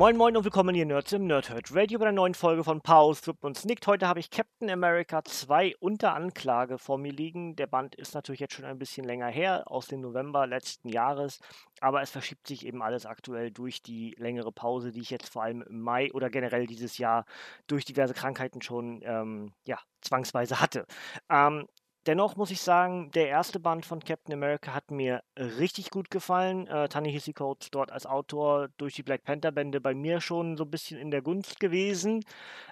Moin Moin und willkommen hier Nerds im Nerdhurt Radio bei einer neuen Folge von Pause, Flip und Snicked. Heute habe ich Captain America 2 unter Anklage vor mir liegen. Der Band ist natürlich jetzt schon ein bisschen länger her, aus dem November letzten Jahres, aber es verschiebt sich eben alles aktuell durch die längere Pause, die ich jetzt vor allem im Mai oder generell dieses Jahr durch diverse Krankheiten schon ähm, ja, zwangsweise hatte. Ähm, Dennoch muss ich sagen, der erste Band von Captain America hat mir richtig gut gefallen. Äh, Ta-Nehisi dort als Autor durch die Black Panther-Bände bei mir schon so ein bisschen in der Gunst gewesen.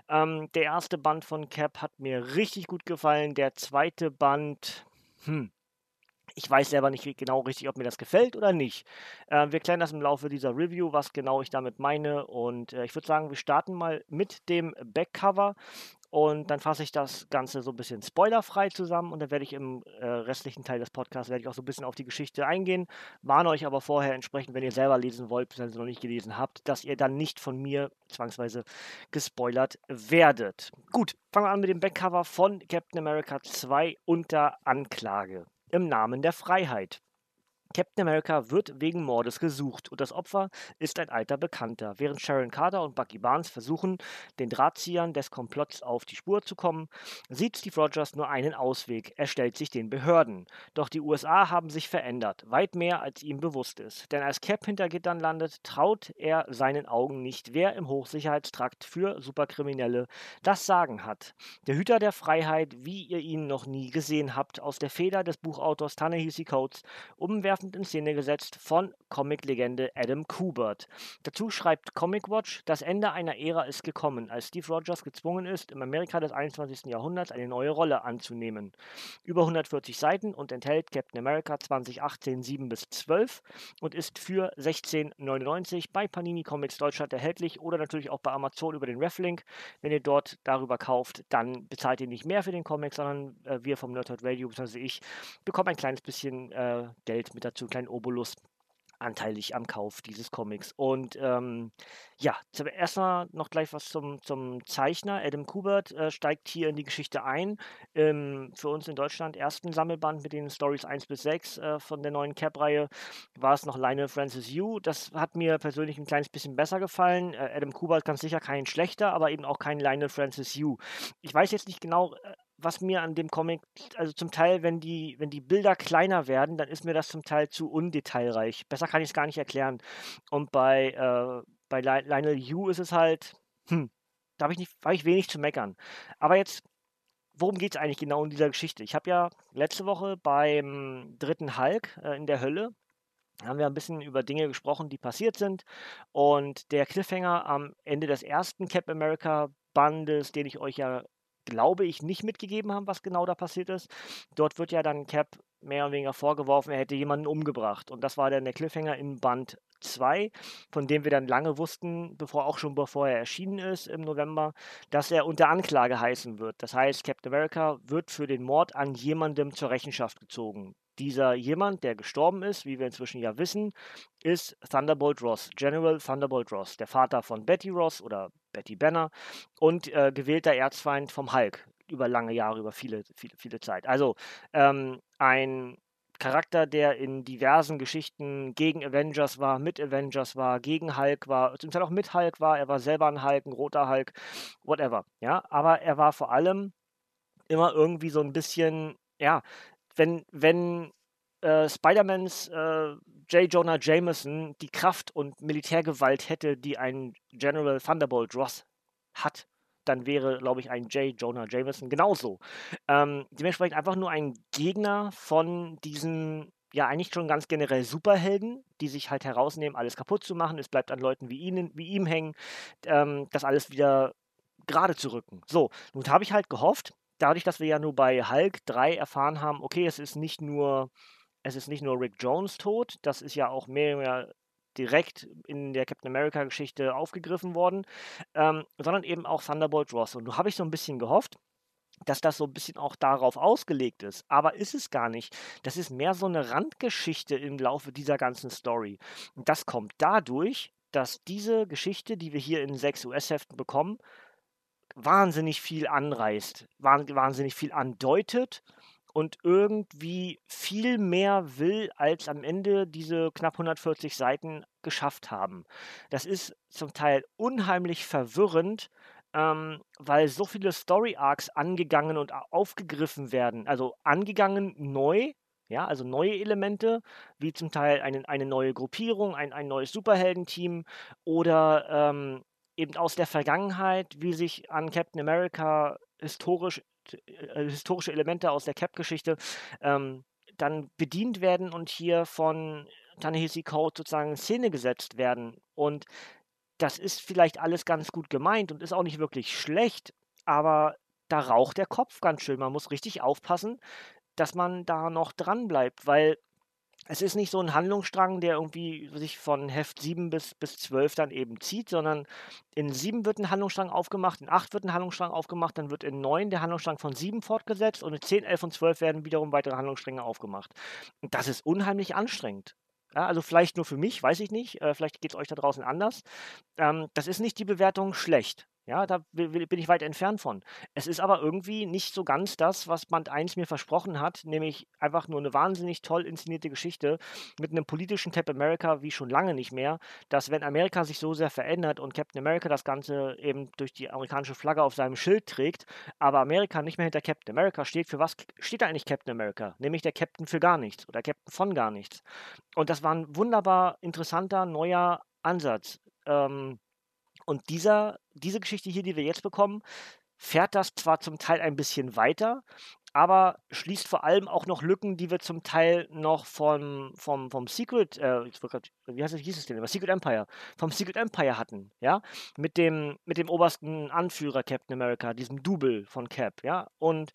Ähm, der erste Band von Cap hat mir richtig gut gefallen. Der zweite Band, hm, ich weiß selber nicht genau richtig, ob mir das gefällt oder nicht. Äh, wir klären das im Laufe dieser Review, was genau ich damit meine. Und äh, ich würde sagen, wir starten mal mit dem Backcover. Und dann fasse ich das Ganze so ein bisschen spoilerfrei zusammen und dann werde ich im äh, restlichen Teil des Podcasts werde ich auch so ein bisschen auf die Geschichte eingehen. Warne euch aber vorher entsprechend, wenn ihr selber lesen wollt, wenn ihr noch nicht gelesen habt, dass ihr dann nicht von mir zwangsweise gespoilert werdet. Gut, fangen wir an mit dem Backcover von Captain America 2 unter Anklage. Im Namen der Freiheit. Captain America wird wegen Mordes gesucht und das Opfer ist ein alter Bekannter. Während Sharon Carter und Bucky Barnes versuchen, den Drahtziehern des Komplotts auf die Spur zu kommen, sieht Steve Rogers nur einen Ausweg. Er stellt sich den Behörden. Doch die USA haben sich verändert, weit mehr als ihm bewusst ist. Denn als Cap hinter Gittern landet, traut er seinen Augen nicht, wer im Hochsicherheitstrakt für Superkriminelle das Sagen hat. Der Hüter der Freiheit, wie ihr ihn noch nie gesehen habt, aus der Feder des Buchautors Ta-Nehisi Coates, umwerfen umwerfend in Szene gesetzt von Comic-Legende Adam Kubert. Dazu schreibt Comic Watch, das Ende einer Ära ist gekommen, als Steve Rogers gezwungen ist, im Amerika des 21. Jahrhunderts eine neue Rolle anzunehmen. Über 140 Seiten und enthält Captain America 2018 7 bis 12 und ist für 16,99 bei Panini Comics Deutschland erhältlich oder natürlich auch bei Amazon über den Reflink. Wenn ihr dort darüber kauft, dann bezahlt ihr nicht mehr für den Comic, sondern äh, wir vom Nerdhurt Radio, bzw. ich, bekommen ein kleines bisschen äh, Geld mit dazu, einen kleinen Obolus anteilig am Kauf dieses Comics. Und ähm, ja, zuerst mal noch gleich was zum, zum Zeichner. Adam Kubert äh, steigt hier in die Geschichte ein. Ähm, für uns in Deutschland ersten Sammelband mit den Stories 1 bis 6 äh, von der neuen Cap-Reihe war es noch Lionel Francis Yu. Das hat mir persönlich ein kleines bisschen besser gefallen. Äh, Adam Kubert ganz sicher kein schlechter, aber eben auch kein Lionel Francis Yu. Ich weiß jetzt nicht genau, äh, was mir an dem Comic, also zum Teil, wenn die, wenn die Bilder kleiner werden, dann ist mir das zum Teil zu undetailreich. Besser kann ich es gar nicht erklären. Und bei, äh, bei Lionel Yu ist es halt, hm, da habe ich, hab ich wenig zu meckern. Aber jetzt, worum geht es eigentlich genau in dieser Geschichte? Ich habe ja letzte Woche beim dritten Hulk äh, in der Hölle haben wir ein bisschen über Dinge gesprochen, die passiert sind. Und der Cliffhanger am Ende des ersten Cap America Bandes, den ich euch ja glaube ich, nicht mitgegeben haben, was genau da passiert ist. Dort wird ja dann Cap mehr oder weniger vorgeworfen, er hätte jemanden umgebracht. Und das war dann der Cliffhanger in Band 2, von dem wir dann lange wussten, bevor auch schon bevor er erschienen ist im November, dass er unter Anklage heißen wird. Das heißt, Captain America wird für den Mord an jemandem zur Rechenschaft gezogen. Dieser jemand, der gestorben ist, wie wir inzwischen ja wissen, ist Thunderbolt Ross, General Thunderbolt Ross, der Vater von Betty Ross oder Betty Banner und äh, gewählter Erzfeind vom Hulk über lange Jahre, über viele, viele, viele Zeit. Also ähm, ein Charakter, der in diversen Geschichten gegen Avengers war, mit Avengers war, gegen Hulk war, zum Teil auch mit Hulk war, er war selber ein Hulk, ein roter Hulk, whatever. Ja, aber er war vor allem immer irgendwie so ein bisschen, ja, wenn, wenn äh, Spider-Mans äh, J. Jonah Jameson die Kraft und Militärgewalt hätte, die ein General Thunderbolt Ross hat, dann wäre, glaube ich, ein J. Jonah Jameson genauso. Ähm, dementsprechend einfach nur ein Gegner von diesen, ja, eigentlich schon ganz generell Superhelden, die sich halt herausnehmen, alles kaputt zu machen. Es bleibt an Leuten wie, ihnen, wie ihm hängen, ähm, das alles wieder gerade zu rücken. So, nun habe ich halt gehofft, dadurch, dass wir ja nur bei Hulk 3 erfahren haben, okay, es ist nicht nur, es ist nicht nur Rick Jones tot, das ist ja auch mehr, mehr direkt in der Captain America-Geschichte aufgegriffen worden, ähm, sondern eben auch Thunderbolt Ross. Und nun habe ich so ein bisschen gehofft, dass das so ein bisschen auch darauf ausgelegt ist. Aber ist es gar nicht. Das ist mehr so eine Randgeschichte im Laufe dieser ganzen Story. Und das kommt dadurch, dass diese Geschichte, die wir hier in sechs US-Heften bekommen, wahnsinnig viel anreißt, wahnsinnig viel andeutet und irgendwie viel mehr will, als am Ende diese knapp 140 Seiten geschafft haben. Das ist zum Teil unheimlich verwirrend, ähm, weil so viele Story Arcs angegangen und aufgegriffen werden. Also angegangen neu, ja, also neue Elemente, wie zum Teil eine, eine neue Gruppierung, ein, ein neues Superheldenteam oder ähm, eben aus der Vergangenheit, wie sich an Captain America historisch, äh, historische Elemente aus der Cap-Geschichte ähm, dann bedient werden und hier von Tanehisi Code sozusagen in Szene gesetzt werden. Und das ist vielleicht alles ganz gut gemeint und ist auch nicht wirklich schlecht, aber da raucht der Kopf ganz schön. Man muss richtig aufpassen, dass man da noch dran bleibt, weil es ist nicht so ein Handlungsstrang, der irgendwie sich von Heft 7 bis, bis 12 dann eben zieht, sondern in 7 wird ein Handlungsstrang aufgemacht, in 8 wird ein Handlungsstrang aufgemacht, dann wird in 9 der Handlungsstrang von 7 fortgesetzt und in 10, 11 und 12 werden wiederum weitere Handlungsstränge aufgemacht. Und das ist unheimlich anstrengend. Ja, also vielleicht nur für mich, weiß ich nicht. Äh, vielleicht geht es euch da draußen anders. Ähm, das ist nicht die Bewertung schlecht. Ja, da bin ich weit entfernt von. Es ist aber irgendwie nicht so ganz das, was Band 1 mir versprochen hat, nämlich einfach nur eine wahnsinnig toll inszenierte Geschichte mit einem politischen Cap America wie schon lange nicht mehr, dass wenn Amerika sich so sehr verändert und Captain America das Ganze eben durch die amerikanische Flagge auf seinem Schild trägt, aber Amerika nicht mehr hinter Captain America steht, für was steht da eigentlich Captain America? Nämlich der Captain für gar nichts oder Captain von gar nichts. Und das war ein wunderbar interessanter, neuer Ansatz. Ähm, und dieser, diese Geschichte hier, die wir jetzt bekommen, fährt das zwar zum Teil ein bisschen weiter, aber schließt vor allem auch noch Lücken, die wir zum Teil noch vom, vom, vom Secret, äh, wie heißt es, denn immer? Secret Empire, vom Secret Empire hatten, ja, mit dem, mit dem obersten Anführer Captain America, diesem Double von Cap, ja, und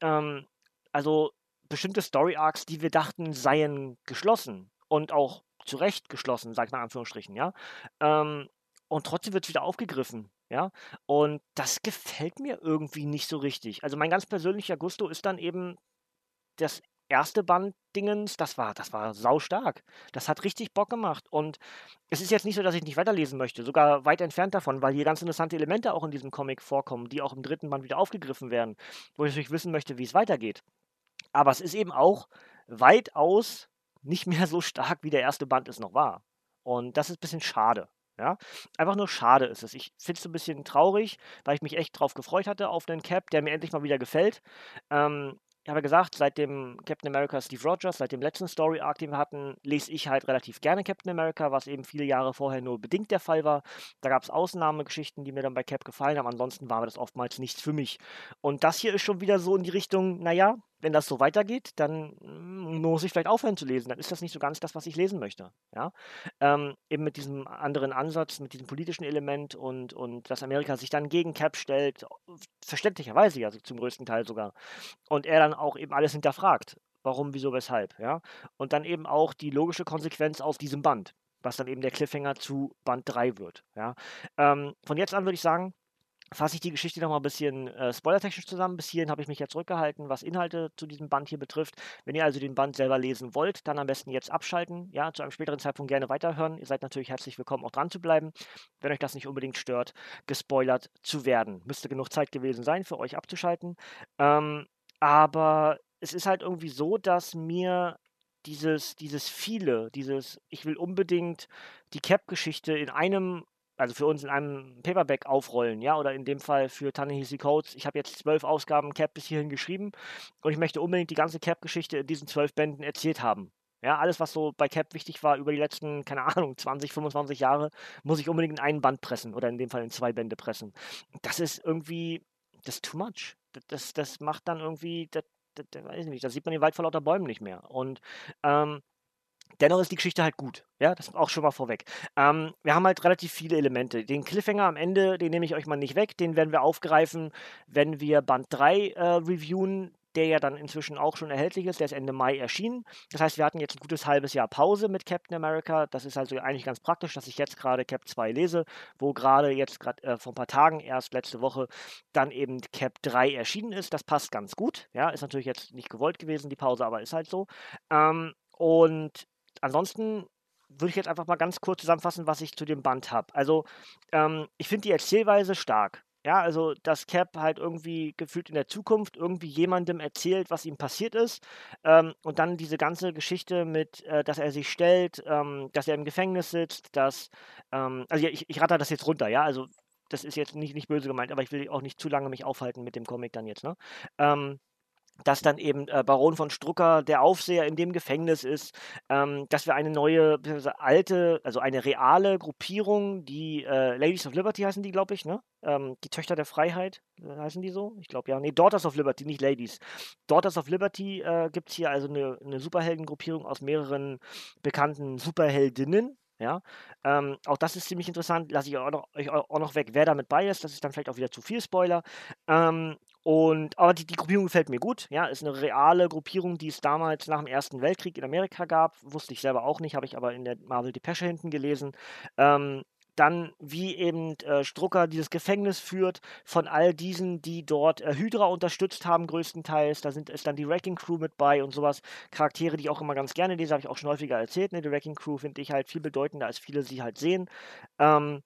ähm, also bestimmte Story Arcs, die wir dachten, seien geschlossen und auch zu Recht geschlossen, sag ich mal in Anführungsstrichen, ja, ähm, und trotzdem wird es wieder aufgegriffen. Ja, und das gefällt mir irgendwie nicht so richtig. Also mein ganz persönlicher Gusto ist dann eben das erste Band-Dingens, das war, das war saustark. Das hat richtig Bock gemacht. Und es ist jetzt nicht so, dass ich nicht weiterlesen möchte, sogar weit entfernt davon, weil hier ganz interessante Elemente auch in diesem Comic vorkommen, die auch im dritten Band wieder aufgegriffen werden, wo ich natürlich wissen möchte, wie es weitergeht. Aber es ist eben auch weitaus nicht mehr so stark, wie der erste Band es noch war. Und das ist ein bisschen schade. Ja, einfach nur schade ist es. Ich finde es ein bisschen traurig, weil ich mich echt drauf gefreut hatte auf den Cap, der mir endlich mal wieder gefällt. Ähm, ich habe ja gesagt, seit dem Captain America Steve Rogers, seit dem letzten Story Arc, den wir hatten, lese ich halt relativ gerne Captain America, was eben viele Jahre vorher nur bedingt der Fall war. Da gab es Ausnahmegeschichten, die mir dann bei Cap gefallen haben. Ansonsten war das oftmals nichts für mich. Und das hier ist schon wieder so in die Richtung, naja, wenn das so weitergeht, dann hm, muss ich vielleicht aufhören zu lesen. Dann ist das nicht so ganz das, was ich lesen möchte. Ja? Ähm, eben mit diesem anderen Ansatz, mit diesem politischen Element und, und dass Amerika sich dann gegen Cap stellt, verständlicherweise ja zum größten Teil sogar. Und er dann auch eben alles hinterfragt. Warum, wieso, weshalb. Ja? Und dann eben auch die logische Konsequenz aus diesem Band, was dann eben der Cliffhanger zu Band 3 wird. Ja? Ähm, von jetzt an würde ich sagen, fasse ich die Geschichte noch mal ein bisschen äh, spoilertechnisch zusammen. Bis hierhin habe ich mich ja zurückgehalten, was Inhalte zu diesem Band hier betrifft. Wenn ihr also den Band selber lesen wollt, dann am besten jetzt abschalten. Ja, zu einem späteren Zeitpunkt gerne weiterhören. Ihr seid natürlich herzlich willkommen, auch dran zu bleiben, wenn euch das nicht unbedingt stört, gespoilert zu werden. Müsste genug Zeit gewesen sein, für euch abzuschalten. Ähm, aber es ist halt irgendwie so, dass mir dieses, dieses viele, dieses, ich will unbedingt die Cap-Geschichte in einem also für uns in einem Paperback aufrollen, ja, oder in dem Fall für Tanehisi Codes. Ich habe jetzt zwölf Ausgaben Cap bis hierhin geschrieben und ich möchte unbedingt die ganze Cap-Geschichte in diesen zwölf Bänden erzählt haben. Ja, alles, was so bei Cap wichtig war über die letzten, keine Ahnung, 20, 25 Jahre, muss ich unbedingt in einen Band pressen oder in dem Fall in zwei Bände pressen. Das ist irgendwie, das ist too much. Das, das macht dann irgendwie, das, das, das weiß ich nicht, da sieht man den Wald vor lauter Bäumen nicht mehr. Und ähm, Dennoch ist die Geschichte halt gut. Ja, das auch schon mal vorweg. Ähm, wir haben halt relativ viele Elemente. Den Cliffhanger am Ende, den nehme ich euch mal nicht weg. Den werden wir aufgreifen, wenn wir Band 3 äh, reviewen. der ja dann inzwischen auch schon erhältlich ist. Der ist Ende Mai erschienen. Das heißt, wir hatten jetzt ein gutes halbes Jahr Pause mit Captain America. Das ist also eigentlich ganz praktisch, dass ich jetzt gerade Cap 2 lese, wo gerade jetzt gerade äh, vor ein paar Tagen, erst letzte Woche, dann eben Cap 3 erschienen ist. Das passt ganz gut. Ja, ist natürlich jetzt nicht gewollt gewesen, die Pause, aber ist halt so. Ähm, und ansonsten würde ich jetzt einfach mal ganz kurz zusammenfassen, was ich zu dem Band habe. Also, ähm, ich finde die Erzählweise stark. Ja, also dass Cap halt irgendwie gefühlt in der Zukunft irgendwie jemandem erzählt, was ihm passiert ist. Ähm, und dann diese ganze Geschichte mit, äh, dass er sich stellt, ähm, dass er im Gefängnis sitzt, dass, ähm, also ich, ich ratter das jetzt runter, ja, also das ist jetzt nicht, nicht böse gemeint, aber ich will auch nicht zu lange mich aufhalten mit dem Comic dann jetzt, ne? Ähm, dass dann eben äh, Baron von Strucker der Aufseher in dem Gefängnis ist, ähm, dass wir eine neue, alte, also eine reale Gruppierung, die äh, Ladies of Liberty heißen die, glaube ich, ne? Ähm, die Töchter der Freiheit, äh, heißen die so? Ich glaube ja. Nee, Daughters of Liberty, nicht Ladies. Daughters of Liberty äh, gibt es hier also eine, eine Superheldengruppierung aus mehreren bekannten Superheldinnen, ja, ähm, auch das ist ziemlich interessant. Lasse ich auch euch auch noch weg, wer damit bei ist. Das ist dann vielleicht auch wieder zu viel Spoiler. Ähm, und, aber die, die Gruppierung gefällt mir gut. Ja, ist eine reale Gruppierung, die es damals nach dem Ersten Weltkrieg in Amerika gab. Wusste ich selber auch nicht, habe ich aber in der Marvel Depesche hinten gelesen. Ähm, dann, wie eben äh, Strucker dieses Gefängnis führt, von all diesen, die dort äh, Hydra unterstützt haben, größtenteils. Da sind, ist dann die Wrecking Crew mit bei und sowas. Charaktere, die ich auch immer ganz gerne lese, habe ich auch schon häufiger erzählt. Ne? Die Wrecking Crew finde ich halt viel bedeutender, als viele sie halt sehen. Ähm,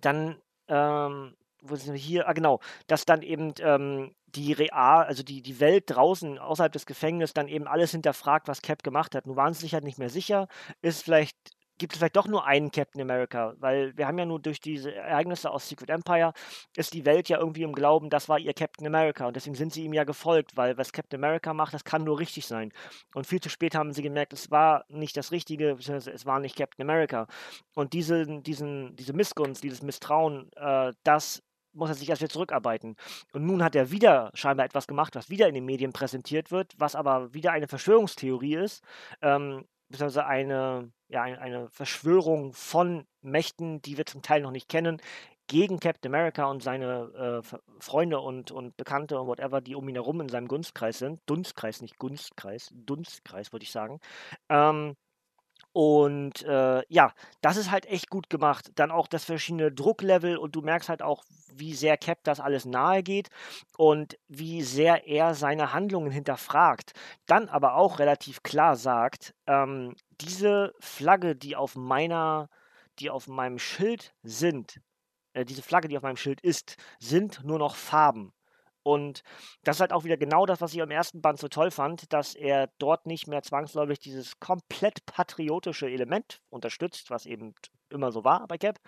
dann, ähm, wo sind wir hier? Ah, genau, dass dann eben ähm, die real, also die, die Welt draußen, außerhalb des Gefängnisses, dann eben alles hinterfragt, was Cap gemacht hat. Nun waren sie sich halt nicht mehr sicher. Ist vielleicht gibt es vielleicht doch nur einen Captain America, weil wir haben ja nur durch diese Ereignisse aus Secret Empire ist die Welt ja irgendwie im Glauben, das war ihr Captain America und deswegen sind sie ihm ja gefolgt, weil was Captain America macht, das kann nur richtig sein. Und viel zu spät haben sie gemerkt, es war nicht das Richtige, es war nicht Captain America. Und diese, diesen, diese Missgunst, dieses Misstrauen, äh, das muss er sich erst wieder zurückarbeiten. Und nun hat er wieder scheinbar etwas gemacht, was wieder in den Medien präsentiert wird, was aber wieder eine Verschwörungstheorie ist, ähm, beziehungsweise eine, ja, eine Verschwörung von Mächten, die wir zum Teil noch nicht kennen, gegen Captain America und seine äh, Freunde und, und Bekannte und whatever, die um ihn herum in seinem Dunstkreis sind. Dunstkreis, nicht Gunstkreis, Dunstkreis, würde ich sagen. Ähm, und äh, ja, das ist halt echt gut gemacht. Dann auch das verschiedene Drucklevel und du merkst halt auch, wie sehr Cap das alles nahe geht und wie sehr er seine Handlungen hinterfragt. Dann aber auch relativ klar sagt, ähm, diese Flagge, die auf meiner, die auf meinem Schild sind, äh, diese Flagge, die auf meinem Schild ist, sind nur noch Farben. Und das ist halt auch wieder genau das, was ich am ersten Band so toll fand, dass er dort nicht mehr zwangsläufig dieses komplett patriotische Element unterstützt, was eben immer so war bei Cap,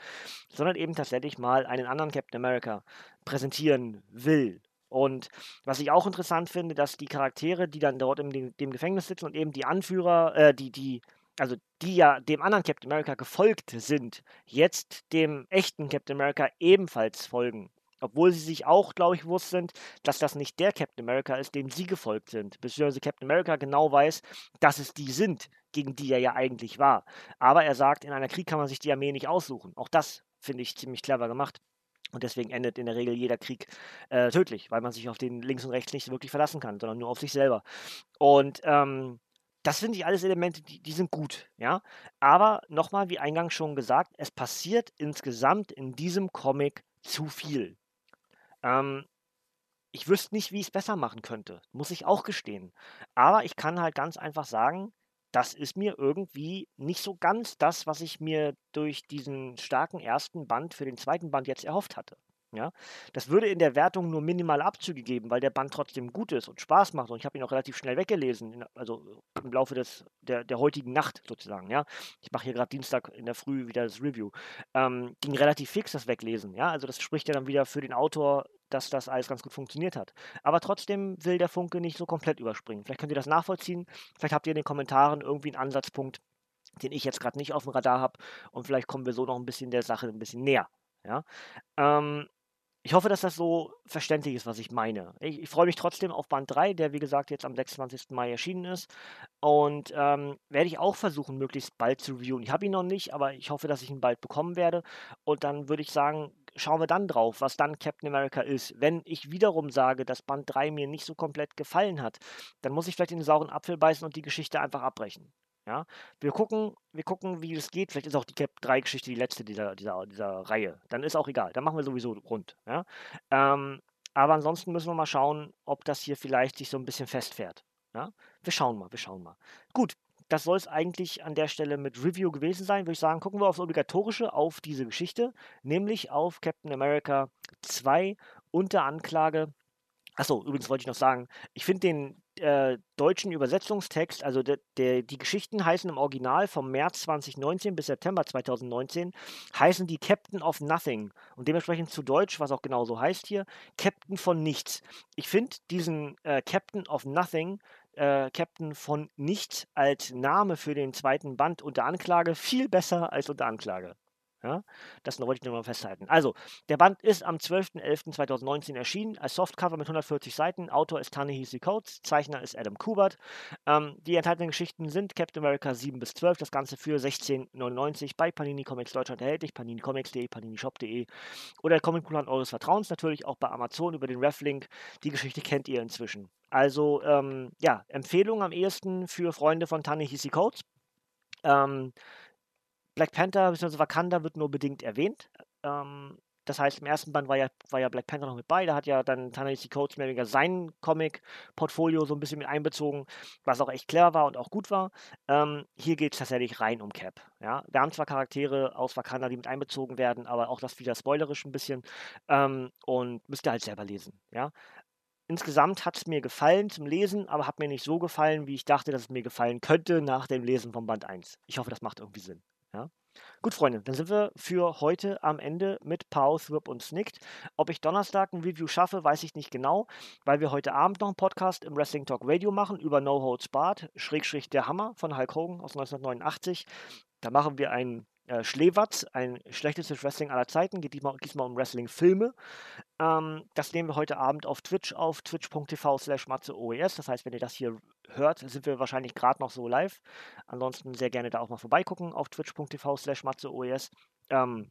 sondern eben tatsächlich mal einen anderen Captain America präsentieren will. Und was ich auch interessant finde, dass die Charaktere, die dann dort dem, dem Gefängnis sitzen und eben die Anführer, äh, die, die, also die ja dem anderen Captain America gefolgt sind, jetzt dem echten Captain America ebenfalls folgen. Obwohl sie sich auch, glaube ich, bewusst sind, dass das nicht der Captain America ist, dem sie gefolgt sind. Beziehungsweise Captain America genau weiß, dass es die sind, gegen die er ja eigentlich war. Aber er sagt, in einer Krieg kann man sich die Armee nicht aussuchen. Auch das finde ich ziemlich clever gemacht. Und deswegen endet in der Regel jeder Krieg äh, tödlich, weil man sich auf den links und rechts nicht wirklich verlassen kann, sondern nur auf sich selber. Und ähm, das finde ich alles Elemente, die, die sind gut, ja. Aber nochmal, wie eingangs schon gesagt, es passiert insgesamt in diesem Comic zu viel. Ähm, ich wüsste nicht, wie ich es besser machen könnte, muss ich auch gestehen. Aber ich kann halt ganz einfach sagen, das ist mir irgendwie nicht so ganz das, was ich mir durch diesen starken ersten Band für den zweiten Band jetzt erhofft hatte. Ja, das würde in der Wertung nur minimal Abzüge geben, weil der Band trotzdem gut ist und Spaß macht. Und ich habe ihn auch relativ schnell weggelesen, also im Laufe des, der, der heutigen Nacht sozusagen. Ja, ich mache hier gerade Dienstag in der Früh wieder das Review. Ähm, ging relativ fix das Weglesen. Ja, also das spricht ja dann wieder für den Autor, dass das alles ganz gut funktioniert hat. Aber trotzdem will der Funke nicht so komplett überspringen. Vielleicht könnt ihr das nachvollziehen. Vielleicht habt ihr in den Kommentaren irgendwie einen Ansatzpunkt, den ich jetzt gerade nicht auf dem Radar habe. Und vielleicht kommen wir so noch ein bisschen der Sache ein bisschen näher. Ja. Ähm, ich hoffe, dass das so verständlich ist, was ich meine. Ich, ich freue mich trotzdem auf Band 3, der wie gesagt jetzt am 26. Mai erschienen ist. Und ähm, werde ich auch versuchen, möglichst bald zu reviewen. Ich habe ihn noch nicht, aber ich hoffe, dass ich ihn bald bekommen werde. Und dann würde ich sagen, schauen wir dann drauf, was dann Captain America ist. Wenn ich wiederum sage, dass Band 3 mir nicht so komplett gefallen hat, dann muss ich vielleicht in den sauren Apfel beißen und die Geschichte einfach abbrechen. Ja, wir gucken, wir gucken, wie es geht. Vielleicht ist auch die Cap 3 Geschichte die letzte dieser, dieser, dieser Reihe. Dann ist auch egal. Dann machen wir sowieso rund. Ja? Ähm, aber ansonsten müssen wir mal schauen, ob das hier vielleicht sich so ein bisschen festfährt. Ja? Wir schauen mal, wir schauen mal. Gut, das soll es eigentlich an der Stelle mit Review gewesen sein. Würde ich sagen, gucken wir aufs Obligatorische, auf diese Geschichte, nämlich auf Captain America 2 unter Anklage. Achso, übrigens wollte ich noch sagen, ich finde den äh, deutschen Übersetzungstext, also de, de, die Geschichten heißen im Original vom März 2019 bis September 2019, heißen die Captain of Nothing und dementsprechend zu Deutsch, was auch genau so heißt hier, Captain von Nichts. Ich finde diesen äh, Captain of Nothing äh, Captain von Nichts als Name für den zweiten Band unter Anklage viel besser als unter Anklage. Ja, das wollte ich nur mal festhalten. Also, der Band ist am 12.11.2019 erschienen, als Softcover mit 140 Seiten. Autor ist Ta-Nehisi Coates, Zeichner ist Adam Kubert. Ähm, die enthaltenen Geschichten sind Captain America 7 bis 12, das Ganze für 16,99 bei Panini Comics Deutschland erhältlich, paninicomics.de, paninishop.de oder der Comicplan eures Vertrauens, natürlich auch bei Amazon über den Reflink. Die Geschichte kennt ihr inzwischen. Also, ähm, ja, Empfehlung am ehesten für Freunde von Ta-Nehisi Coates. Ähm, Black Panther bzw. Wakanda wird nur bedingt erwähnt. Ähm, das heißt, im ersten Band war ja, war ja Black Panther noch mit bei. Da hat ja dann Ta-Nehisi Coates mehr oder weniger sein Comic-Portfolio so ein bisschen mit einbezogen, was auch echt clever war und auch gut war. Ähm, hier geht es tatsächlich rein um Cap. Ja? Wir haben zwar Charaktere aus Wakanda, die mit einbezogen werden, aber auch das wieder spoilerisch ein bisschen. Ähm, und müsst ihr halt selber lesen. Ja? Insgesamt hat es mir gefallen zum Lesen, aber hat mir nicht so gefallen, wie ich dachte, dass es mir gefallen könnte nach dem Lesen von Band 1. Ich hoffe, das macht irgendwie Sinn. Ja? Gut, Freunde, dann sind wir für heute am Ende mit Pow, Thwip und Snicked. Ob ich Donnerstag ein Review schaffe, weiß ich nicht genau, weil wir heute Abend noch einen Podcast im Wrestling Talk Radio machen über No Holds Barred, Schrägstrich der Hammer von Hulk Hogan aus 1989. Da machen wir einen äh, Schleewatz, ein schlechtestes Wrestling aller Zeiten, geht diesmal, diesmal um Wrestling-Filme. Ähm, das nehmen wir heute Abend auf Twitch auf, twitch.tv slash matzeoes. Das heißt, wenn ihr das hier hört, sind wir wahrscheinlich gerade noch so live. Ansonsten sehr gerne da auch mal vorbeigucken auf twitch.tv slash matzeoes. Ähm,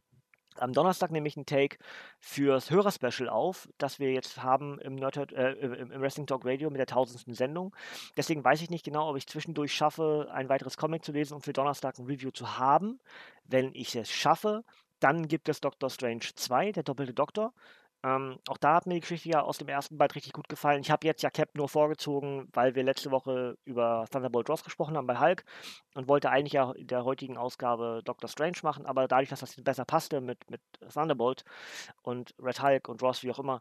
am Donnerstag nehme ich einen Take fürs Hörerspecial auf, das wir jetzt haben im, Nerdhead, äh, im Wrestling Talk Radio mit der tausendsten Sendung. Deswegen weiß ich nicht genau, ob ich zwischendurch schaffe, ein weiteres Comic zu lesen und für Donnerstag ein Review zu haben. Wenn ich es schaffe, dann gibt es Doctor Strange 2, der doppelte Doktor. Ähm, auch da hat mir die Geschichte ja aus dem ersten Band richtig gut gefallen. Ich habe jetzt ja Cap nur vorgezogen, weil wir letzte Woche über Thunderbolt Ross gesprochen haben bei Hulk und wollte eigentlich ja in der heutigen Ausgabe Doctor Strange machen, aber dadurch, dass das besser passte mit, mit Thunderbolt und Red Hulk und Ross, wie auch immer,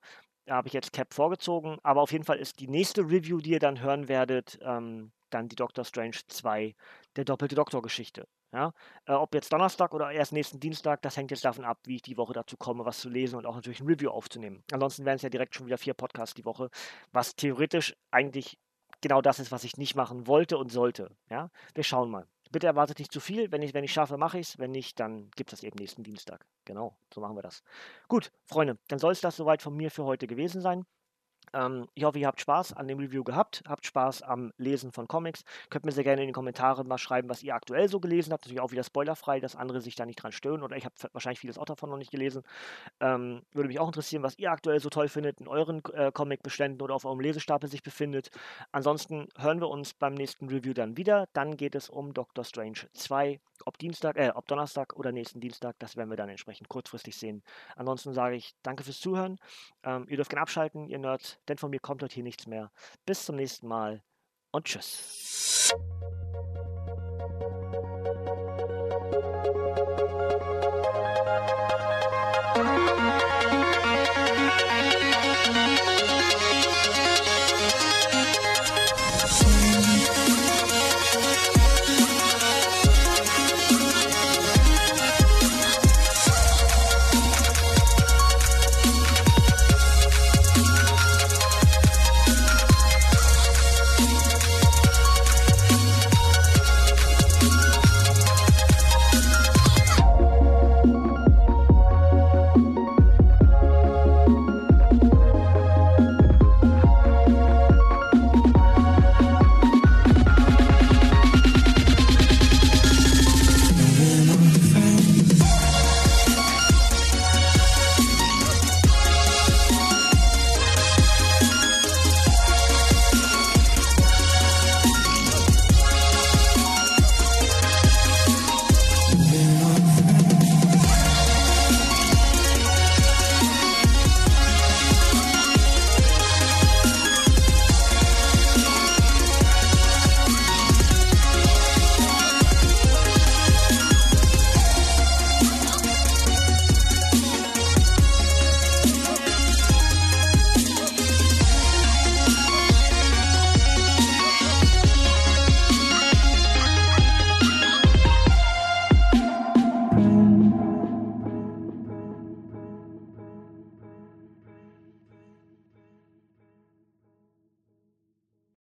habe ich jetzt Cap vorgezogen. Aber auf jeden Fall ist die nächste Review, die ihr dann hören werdet, ähm, dann die Doctor Strange 2, der doppelte Doktor-Geschichte. Ja? Äh, ob jetzt Donnerstag oder erst nächsten Dienstag, das hängt jetzt davon ab, wie ich die Woche dazu komme, was zu lesen und auch natürlich ein Review aufzunehmen. Ansonsten wären es ja direkt schon wieder vier Podcasts die Woche, was theoretisch eigentlich genau das ist, was ich nicht machen wollte und sollte. Ja? Wir schauen mal. Bitte erwartet nicht zu viel. Wenn ich wenn ich schaffe, mache ich es. Wenn nicht, dann gibt es das eben nächsten Dienstag. Genau, so machen wir das. Gut, Freunde, dann soll es das soweit von mir für heute gewesen sein. Ähm, ich hoffe, ihr habt Spaß an dem Review gehabt, habt Spaß am Lesen von Comics. Könnt mir sehr gerne in den Kommentaren mal schreiben, was ihr aktuell so gelesen habt. Natürlich auch wieder spoilerfrei, dass andere sich da nicht dran stören oder ich habe wahrscheinlich vieles auch davon noch nicht gelesen. Ähm, würde mich auch interessieren, was ihr aktuell so toll findet in euren äh, Comic-Beständen oder auf eurem Lesestapel sich befindet. Ansonsten hören wir uns beim nächsten Review dann wieder. Dann geht es um Doctor Strange 2. Ob Dienstag, äh, ob Donnerstag oder nächsten Dienstag, das werden wir dann entsprechend kurzfristig sehen. Ansonsten sage ich danke fürs Zuhören. Ähm, ihr dürft gerne abschalten, ihr Nerds denn von mir kommt heute hier nichts mehr. Bis zum nächsten Mal und tschüss.